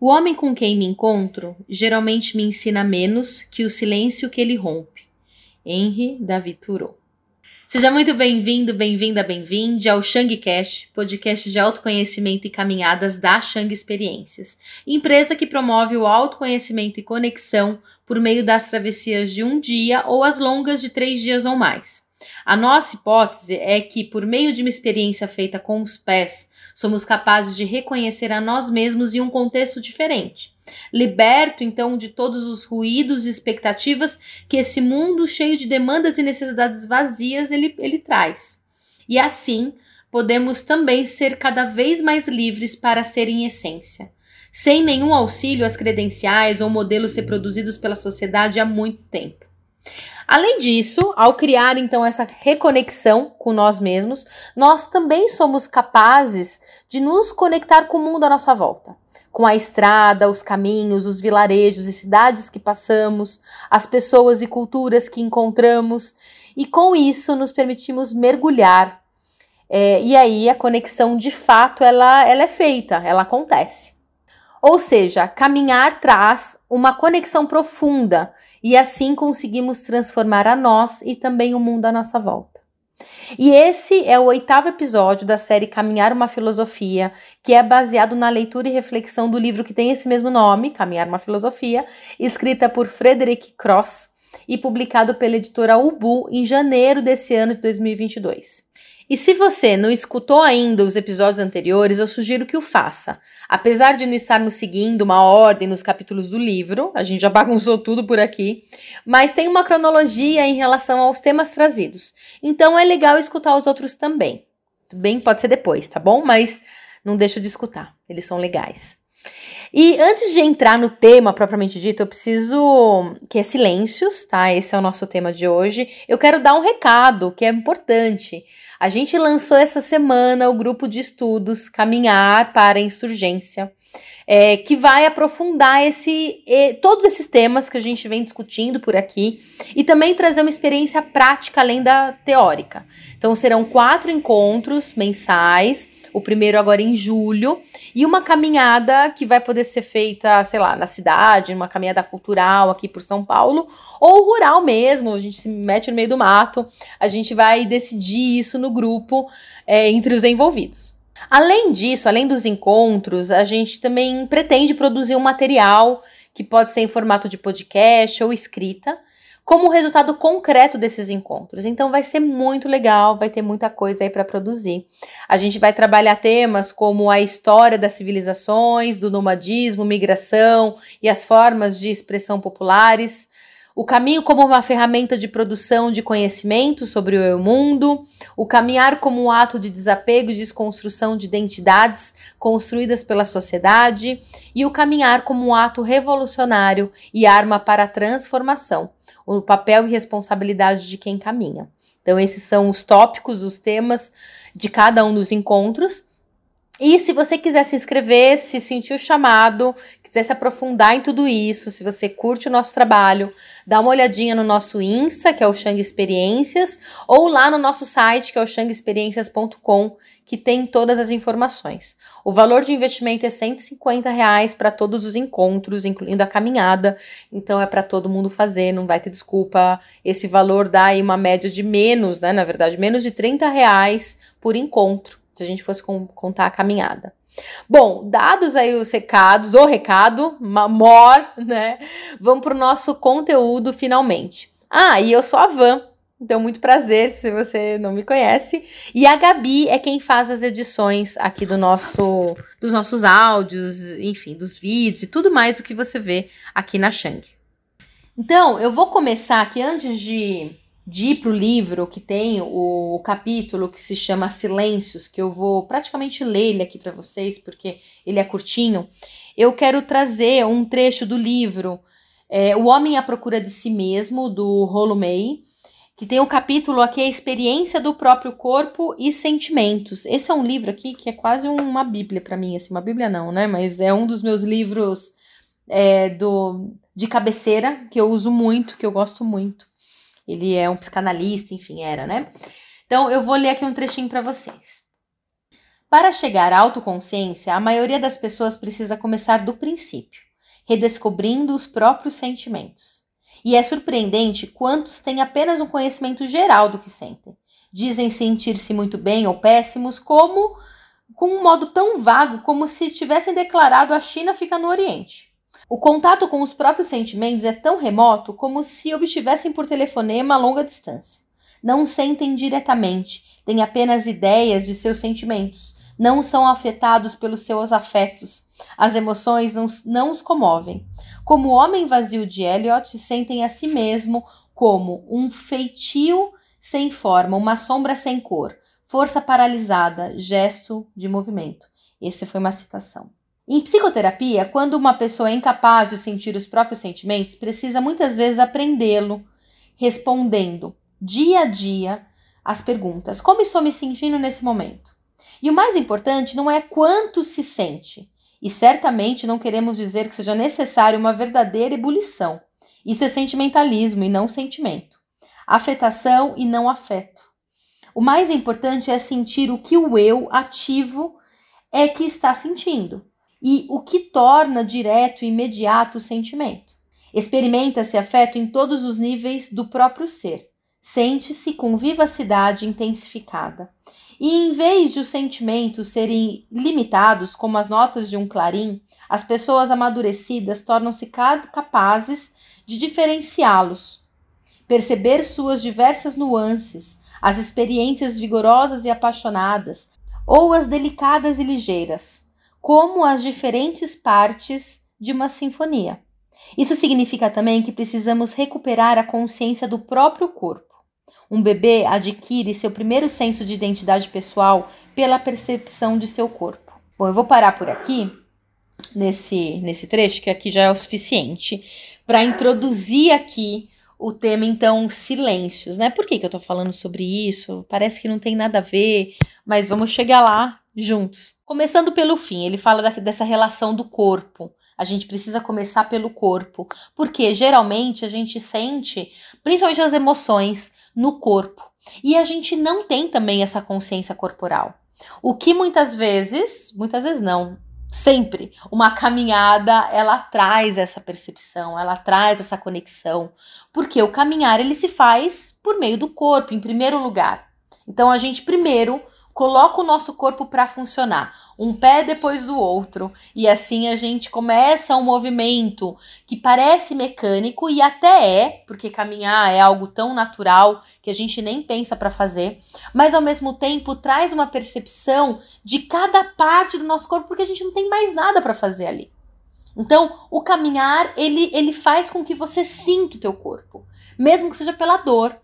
O homem com quem me encontro geralmente me ensina menos que o silêncio que ele rompe. Henry David Thoreau. Seja muito bem-vindo, bem-vinda, bem-vinde ao Shangcast, podcast de autoconhecimento e caminhadas da Shang Experiências, empresa que promove o autoconhecimento e conexão por meio das travessias de um dia ou as longas de três dias ou mais. A nossa hipótese é que, por meio de uma experiência feita com os pés, somos capazes de reconhecer a nós mesmos em um contexto diferente. Liberto, então, de todos os ruídos e expectativas que esse mundo cheio de demandas e necessidades vazias ele, ele traz. E assim, podemos também ser cada vez mais livres para ser em essência, sem nenhum auxílio às credenciais ou modelos ser produzidos pela sociedade há muito tempo. Além disso, ao criar então essa reconexão com nós mesmos, nós também somos capazes de nos conectar com o mundo à nossa volta. Com a estrada, os caminhos, os vilarejos e cidades que passamos, as pessoas e culturas que encontramos, e com isso nos permitimos mergulhar. É, e aí a conexão de fato ela, ela é feita, ela acontece. Ou seja, caminhar traz uma conexão profunda e assim conseguimos transformar a nós e também o mundo à nossa volta. E esse é o oitavo episódio da série Caminhar uma Filosofia, que é baseado na leitura e reflexão do livro que tem esse mesmo nome, Caminhar uma Filosofia, escrita por Frederick Cross e publicado pela editora Ubu em janeiro desse ano de 2022. E se você não escutou ainda os episódios anteriores, eu sugiro que o faça. Apesar de não estarmos seguindo uma ordem nos capítulos do livro, a gente já bagunçou tudo por aqui, mas tem uma cronologia em relação aos temas trazidos. Então é legal escutar os outros também. Tudo bem? Pode ser depois, tá bom? Mas não deixa de escutar, eles são legais. E antes de entrar no tema propriamente dito, eu preciso que é silêncios, tá? Esse é o nosso tema de hoje. Eu quero dar um recado que é importante. A gente lançou essa semana o grupo de estudos Caminhar para a Insurgência, é, que vai aprofundar esse, todos esses temas que a gente vem discutindo por aqui e também trazer uma experiência prática além da teórica. Então serão quatro encontros mensais o primeiro agora em julho, e uma caminhada que vai poder ser feita, sei lá, na cidade, uma caminhada cultural aqui por São Paulo, ou rural mesmo, a gente se mete no meio do mato, a gente vai decidir isso no grupo é, entre os envolvidos. Além disso, além dos encontros, a gente também pretende produzir um material que pode ser em formato de podcast ou escrita, como resultado concreto desses encontros. Então vai ser muito legal, vai ter muita coisa aí para produzir. A gente vai trabalhar temas como a história das civilizações, do nomadismo, migração e as formas de expressão populares, o caminho como uma ferramenta de produção de conhecimento sobre o eu mundo, o caminhar como um ato de desapego e desconstrução de identidades construídas pela sociedade, e o caminhar como um ato revolucionário e arma para a transformação o papel e responsabilidade de quem caminha. Então, esses são os tópicos, os temas de cada um dos encontros. E se você quiser se inscrever, se sentir chamado, quiser se aprofundar em tudo isso, se você curte o nosso trabalho, dá uma olhadinha no nosso Insta, que é o Shang Experiências, ou lá no nosso site, que é o shangexperiencias.com, que tem todas as informações. O valor de investimento é 150 reais para todos os encontros, incluindo a caminhada. Então é para todo mundo fazer, não vai ter desculpa. Esse valor dá aí uma média de menos, né? Na verdade, menos de 30 reais por encontro, se a gente fosse contar a caminhada. Bom, dados aí os recados, o recado, more, né? Vamos para o nosso conteúdo finalmente. Ah, e eu sou a Van, então, muito prazer se você não me conhece. E a Gabi é quem faz as edições aqui do nosso, dos nossos áudios, enfim, dos vídeos e tudo mais o que você vê aqui na Shang. Então, eu vou começar aqui antes de, de ir para o livro que tem o, capítulo que se chama Silêncios, que eu vou praticamente ler ele aqui para vocês, porque ele é curtinho. Eu quero trazer um trecho do livro é, O Homem à Procura de Si Mesmo, do Rolo May que tem o um capítulo aqui, a experiência do próprio corpo e sentimentos. Esse é um livro aqui que é quase uma bíblia para mim, assim, uma bíblia não, né? Mas é um dos meus livros é, do, de cabeceira que eu uso muito, que eu gosto muito. Ele é um psicanalista, enfim, era, né? Então eu vou ler aqui um trechinho para vocês. Para chegar à autoconsciência, a maioria das pessoas precisa começar do princípio, redescobrindo os próprios sentimentos. E é surpreendente quantos têm apenas um conhecimento geral do que sentem. Dizem sentir-se muito bem ou péssimos, como com um modo tão vago como se tivessem declarado a China fica no Oriente. O contato com os próprios sentimentos é tão remoto como se obtivessem por telefonema a longa distância. Não sentem diretamente, têm apenas ideias de seus sentimentos, não são afetados pelos seus afetos. As emoções não, não os comovem. Como o homem vazio de Eliot, sentem a si mesmo como um feitio sem forma, uma sombra sem cor, força paralisada, gesto de movimento. Essa foi uma citação. Em psicoterapia, quando uma pessoa é incapaz de sentir os próprios sentimentos, precisa muitas vezes aprendê-lo, respondendo dia a dia as perguntas: Como estou me sentindo nesse momento? E o mais importante não é quanto se sente, e certamente não queremos dizer que seja necessário uma verdadeira ebulição. Isso é sentimentalismo e não sentimento. Afetação e não afeto. O mais importante é sentir o que o eu ativo é que está sentindo e o que torna direto e imediato o sentimento. Experimenta-se afeto em todos os níveis do próprio ser. Sente-se com vivacidade intensificada. E em vez de os sentimentos serem limitados como as notas de um clarim, as pessoas amadurecidas tornam-se capazes de diferenciá-los, perceber suas diversas nuances, as experiências vigorosas e apaixonadas, ou as delicadas e ligeiras, como as diferentes partes de uma sinfonia. Isso significa também que precisamos recuperar a consciência do próprio corpo um bebê adquire seu primeiro senso de identidade pessoal pela percepção de seu corpo. Bom, eu vou parar por aqui nesse nesse trecho que aqui já é o suficiente para introduzir aqui o tema então silêncios, né? Por que, que eu tô falando sobre isso? Parece que não tem nada a ver, mas vamos chegar lá juntos. Começando pelo fim, ele fala da, dessa relação do corpo. A gente precisa começar pelo corpo, porque geralmente a gente sente, principalmente as emoções, no corpo. E a gente não tem também essa consciência corporal. O que muitas vezes, muitas vezes não, sempre, uma caminhada, ela traz essa percepção, ela traz essa conexão, porque o caminhar ele se faz por meio do corpo, em primeiro lugar. Então a gente primeiro coloca o nosso corpo para funcionar, um pé depois do outro, e assim a gente começa um movimento que parece mecânico e até é, porque caminhar é algo tão natural que a gente nem pensa para fazer, mas ao mesmo tempo traz uma percepção de cada parte do nosso corpo porque a gente não tem mais nada para fazer ali. Então, o caminhar, ele, ele faz com que você sinta o teu corpo, mesmo que seja pela dor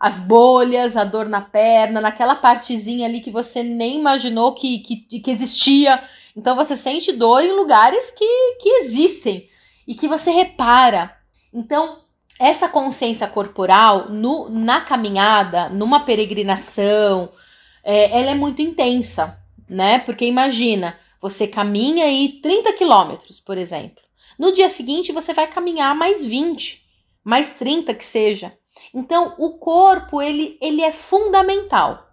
as bolhas, a dor na perna, naquela partezinha ali que você nem imaginou que, que, que existia. Então você sente dor em lugares que, que existem e que você repara. Então, essa consciência corporal no, na caminhada, numa peregrinação, é, ela é muito intensa, né? Porque imagina, você caminha aí 30 quilômetros, por exemplo. No dia seguinte, você vai caminhar mais 20, mais 30 que seja. Então, o corpo, ele, ele é fundamental.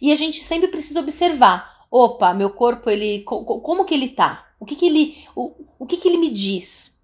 E a gente sempre precisa observar, opa, meu corpo, ele como que ele tá? O que que ele, o, o que que ele me diz?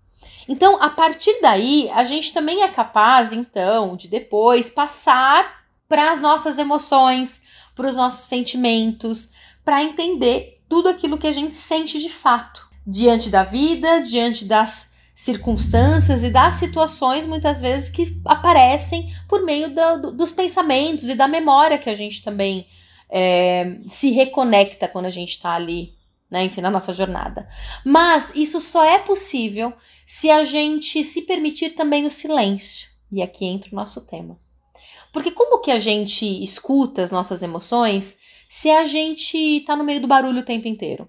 Então, a partir daí, a gente também é capaz, então, de depois passar para as nossas emoções, para os nossos sentimentos, para entender tudo aquilo que a gente sente de fato diante da vida, diante das circunstâncias e das situações muitas vezes que aparecem por meio do, dos pensamentos e da memória que a gente também é, se reconecta quando a gente está ali, né, enfim, na nossa jornada. Mas isso só é possível se a gente se permitir também o silêncio. E aqui entra o nosso tema. Porque como que a gente escuta as nossas emoções se a gente está no meio do barulho o tempo inteiro?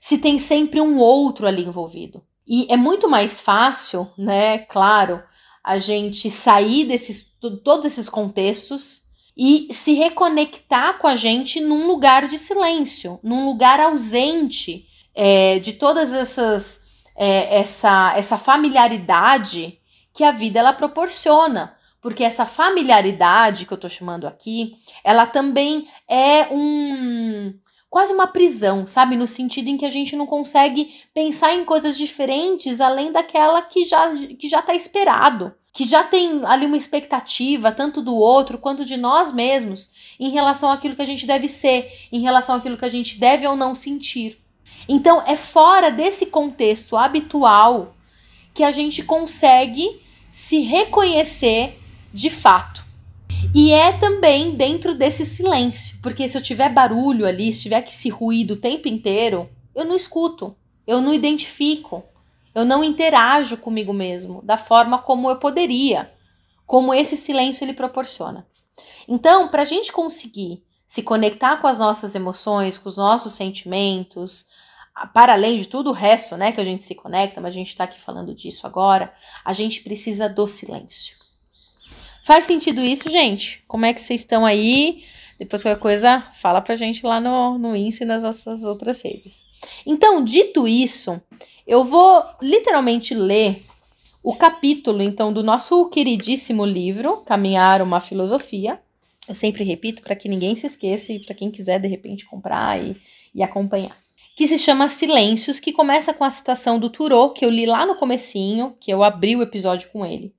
Se tem sempre um outro ali envolvido. E é muito mais fácil, né, claro, a gente sair desses todos esses contextos e se reconectar com a gente num lugar de silêncio, num lugar ausente é, de todas essas é, essa essa familiaridade que a vida ela proporciona, porque essa familiaridade que eu estou chamando aqui, ela também é um quase uma prisão, sabe? No sentido em que a gente não consegue pensar em coisas diferentes além daquela que já que já está esperado, que já tem ali uma expectativa tanto do outro quanto de nós mesmos em relação àquilo que a gente deve ser, em relação àquilo que a gente deve ou não sentir. Então é fora desse contexto habitual que a gente consegue se reconhecer de fato. E é também dentro desse silêncio, porque se eu tiver barulho ali, se tiver esse ruído o tempo inteiro, eu não escuto, eu não identifico, eu não interajo comigo mesmo da forma como eu poderia, como esse silêncio ele proporciona. Então, para a gente conseguir se conectar com as nossas emoções, com os nossos sentimentos, para além de tudo o resto, né, que a gente se conecta, mas a gente está aqui falando disso agora, a gente precisa do silêncio. Faz sentido isso, gente? Como é que vocês estão aí? Depois qualquer coisa, fala pra gente lá no, no Insta e nas nossas outras redes. Então, dito isso, eu vou literalmente ler o capítulo, então, do nosso queridíssimo livro, Caminhar uma Filosofia. Eu sempre repito para que ninguém se esqueça e para quem quiser, de repente, comprar e, e acompanhar. Que se chama Silêncios, que começa com a citação do Turô, que eu li lá no comecinho, que eu abri o episódio com ele.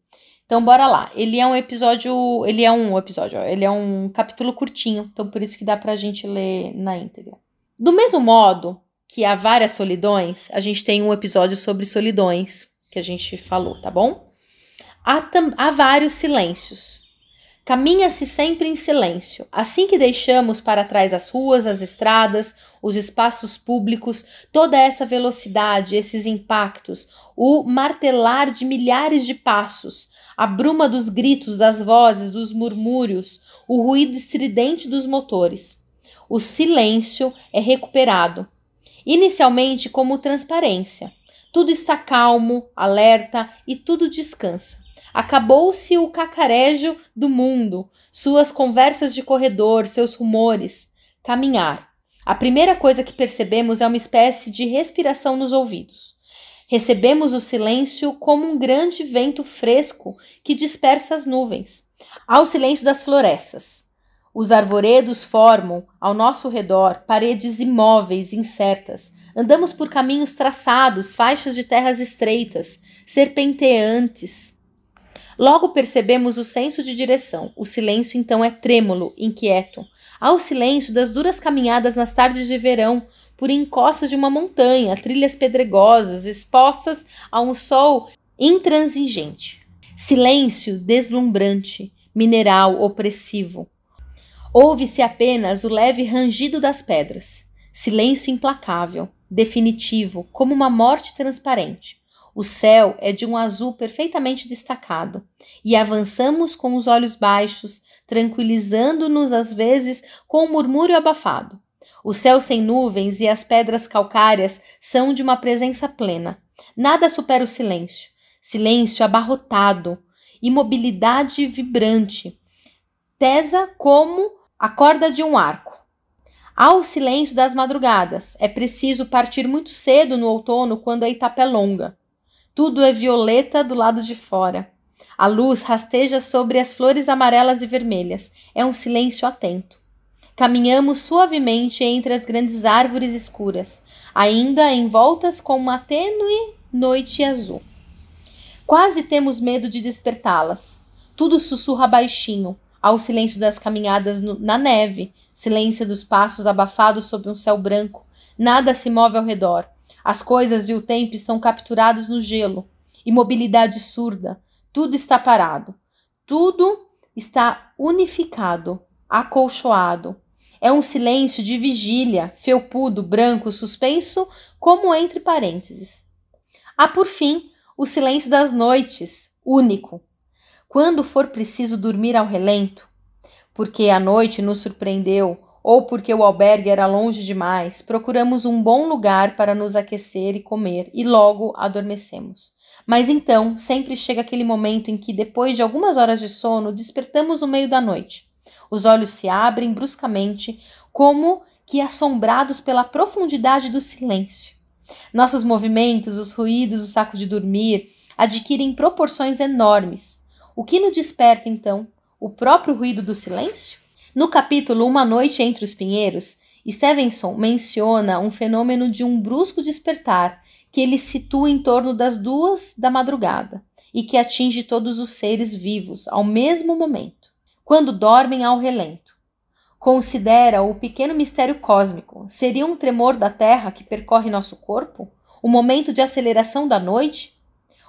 Então bora lá. Ele é um episódio, ele é um episódio, ele é um capítulo curtinho, então por isso que dá pra gente ler na íntegra. Do mesmo modo que há várias solidões, a gente tem um episódio sobre solidões que a gente falou, tá bom? Há, há vários silêncios. Caminha-se sempre em silêncio. Assim que deixamos para trás as ruas, as estradas, os espaços públicos, toda essa velocidade, esses impactos, o martelar de milhares de passos, a bruma dos gritos, das vozes, dos murmúrios, o ruído estridente dos motores. O silêncio é recuperado, inicialmente como transparência. Tudo está calmo, alerta e tudo descansa. Acabou-se o cacarejo do mundo, suas conversas de corredor, seus rumores. Caminhar. A primeira coisa que percebemos é uma espécie de respiração nos ouvidos. Recebemos o silêncio como um grande vento fresco que dispersa as nuvens. Há o silêncio das florestas. Os arvoredos formam, ao nosso redor, paredes imóveis, incertas. Andamos por caminhos traçados, faixas de terras estreitas, serpenteantes. Logo percebemos o senso de direção. O silêncio então é trêmulo, inquieto. Há o silêncio das duras caminhadas nas tardes de verão, por encostas de uma montanha, trilhas pedregosas, expostas a um sol intransigente. Silêncio deslumbrante, mineral, opressivo. Ouve-se apenas o leve rangido das pedras. Silêncio implacável, definitivo, como uma morte transparente. O céu é de um azul perfeitamente destacado, e avançamos com os olhos baixos, tranquilizando-nos às vezes com um murmúrio abafado. O céu sem nuvens e as pedras calcárias são de uma presença plena. Nada supera o silêncio. Silêncio abarrotado, imobilidade vibrante, tesa como a corda de um arco. Ao silêncio das madrugadas, é preciso partir muito cedo no outono quando a etapa é longa. Tudo é violeta do lado de fora. A luz rasteja sobre as flores amarelas e vermelhas. É um silêncio atento. Caminhamos suavemente entre as grandes árvores escuras, ainda envoltas com uma tênue noite azul. Quase temos medo de despertá-las. Tudo sussurra baixinho, ao silêncio das caminhadas no, na neve, silêncio dos passos abafados sob um céu branco. Nada se move ao redor. As coisas e o tempo estão capturados no gelo. Imobilidade surda. Tudo está parado. Tudo está unificado, acolchoado, é um silêncio de vigília, felpudo, branco, suspenso, como entre parênteses. Há, por fim, o silêncio das noites, único. Quando for preciso dormir ao relento, porque a noite nos surpreendeu ou porque o albergue era longe demais, procuramos um bom lugar para nos aquecer e comer e logo adormecemos. Mas então sempre chega aquele momento em que, depois de algumas horas de sono, despertamos no meio da noite. Os olhos se abrem bruscamente, como que assombrados pela profundidade do silêncio. Nossos movimentos, os ruídos, o saco de dormir, adquirem proporções enormes. O que nos desperta, então? O próprio ruído do silêncio? No capítulo Uma Noite entre os Pinheiros, Stevenson menciona um fenômeno de um brusco despertar que ele situa em torno das duas da madrugada e que atinge todos os seres vivos ao mesmo momento, quando dormem ao relento. Considera o pequeno mistério cósmico. Seria um tremor da Terra que percorre nosso corpo? O um momento de aceleração da noite?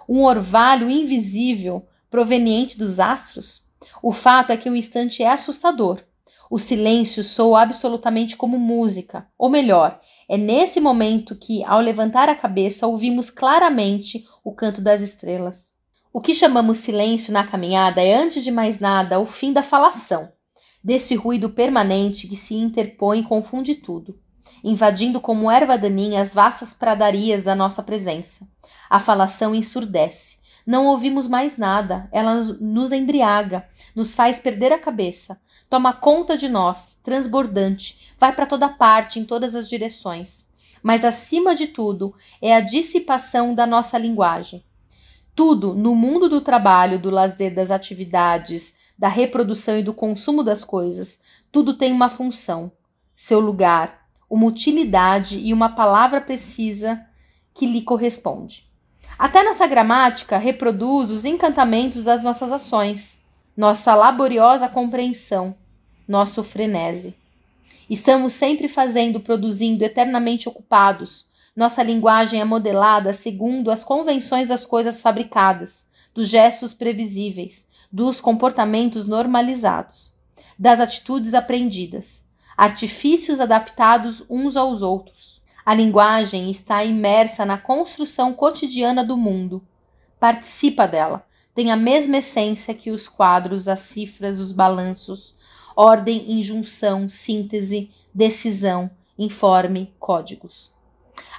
Um orvalho invisível proveniente dos astros? O fato é que o instante é assustador o silêncio soa absolutamente como música, ou melhor, é nesse momento que, ao levantar a cabeça, ouvimos claramente o canto das estrelas. O que chamamos silêncio na caminhada é, antes de mais nada, o fim da falação, desse ruído permanente que se interpõe e confunde tudo, invadindo como erva daninha as vastas pradarias da nossa presença. A falação ensurdece. Não ouvimos mais nada, ela nos embriaga, nos faz perder a cabeça, toma conta de nós, transbordante, vai para toda parte, em todas as direções. Mas acima de tudo é a dissipação da nossa linguagem. Tudo no mundo do trabalho, do lazer, das atividades, da reprodução e do consumo das coisas, tudo tem uma função, seu lugar, uma utilidade e uma palavra precisa que lhe corresponde. Até nossa gramática reproduz os encantamentos das nossas ações, nossa laboriosa compreensão, nosso frenesi. Estamos sempre fazendo, produzindo, eternamente ocupados. Nossa linguagem é modelada segundo as convenções das coisas fabricadas, dos gestos previsíveis, dos comportamentos normalizados, das atitudes aprendidas, artifícios adaptados uns aos outros. A linguagem está imersa na construção cotidiana do mundo. Participa dela, tem a mesma essência que os quadros, as cifras, os balanços, ordem, injunção, síntese, decisão, informe, códigos.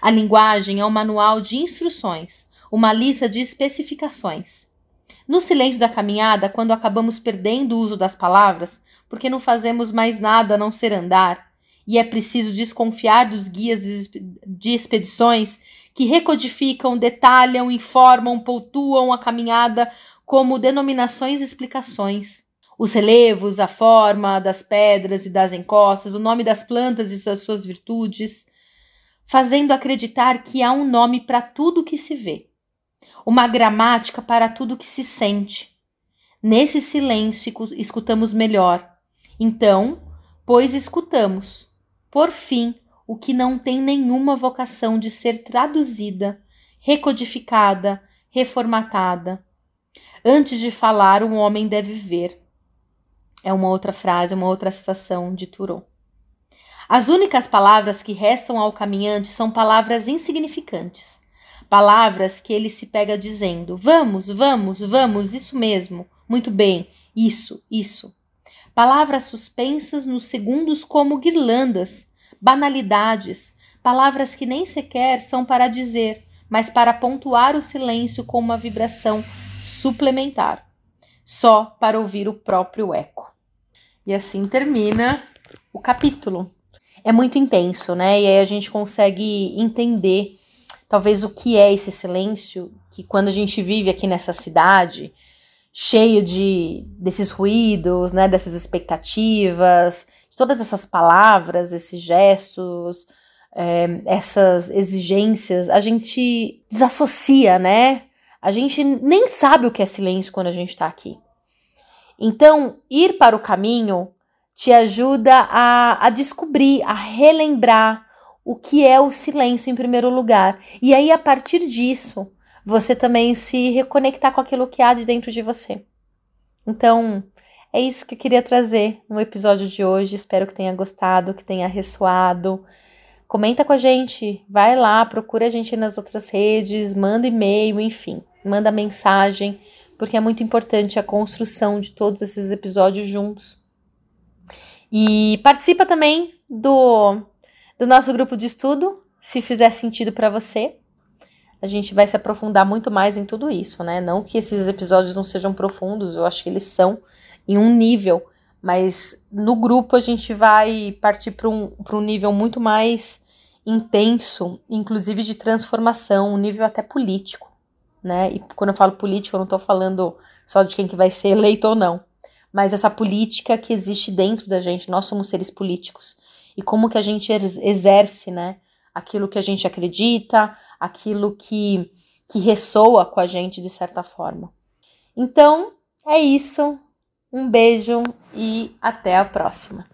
A linguagem é um manual de instruções, uma lista de especificações. No silêncio da caminhada, quando acabamos perdendo o uso das palavras, porque não fazemos mais nada a não ser andar, e é preciso desconfiar dos guias de expedições que recodificam, detalham, informam, pontuam a caminhada como denominações e explicações. Os relevos, a forma das pedras e das encostas, o nome das plantas e as suas virtudes, fazendo acreditar que há um nome para tudo que se vê, uma gramática para tudo que se sente. Nesse silêncio escutamos melhor. Então, pois escutamos, por fim, o que não tem nenhuma vocação de ser traduzida, recodificada, reformatada. Antes de falar, um homem deve ver é uma outra frase, uma outra citação de Thoreau. As únicas palavras que restam ao caminhante são palavras insignificantes. Palavras que ele se pega dizendo: Vamos, vamos, vamos, isso mesmo, muito bem, isso, isso. Palavras suspensas nos segundos como guirlandas, banalidades, palavras que nem sequer são para dizer, mas para pontuar o silêncio com uma vibração suplementar, só para ouvir o próprio eco. E assim termina o capítulo. É muito intenso, né? E aí a gente consegue entender talvez o que é esse silêncio que quando a gente vive aqui nessa cidade cheio de desses ruídos, né, dessas expectativas, todas essas palavras, esses gestos, é, essas exigências, a gente desassocia, né? A gente nem sabe o que é silêncio quando a gente está aqui. Então, ir para o caminho te ajuda a, a descobrir, a relembrar o que é o silêncio em primeiro lugar. E aí, a partir disso, você também se reconectar com aquilo que há de dentro de você. Então, é isso que eu queria trazer no episódio de hoje. Espero que tenha gostado, que tenha ressoado. Comenta com a gente, vai lá, procura a gente nas outras redes, manda e-mail, enfim, manda mensagem porque é muito importante a construção de todos esses episódios juntos. E participa também do, do nosso grupo de estudo, se fizer sentido para você. A gente vai se aprofundar muito mais em tudo isso, né? Não que esses episódios não sejam profundos, eu acho que eles são em um nível, mas no grupo a gente vai partir para um, um nível muito mais intenso, inclusive de transformação, um nível até político né? E quando eu falo político, eu não estou falando só de quem que vai ser eleito ou não, mas essa política que existe dentro da gente. Nós somos seres políticos. e como que a gente exerce, né, aquilo que a gente acredita, aquilo que que ressoa com a gente de certa forma. Então, é isso. Um beijo e até a próxima.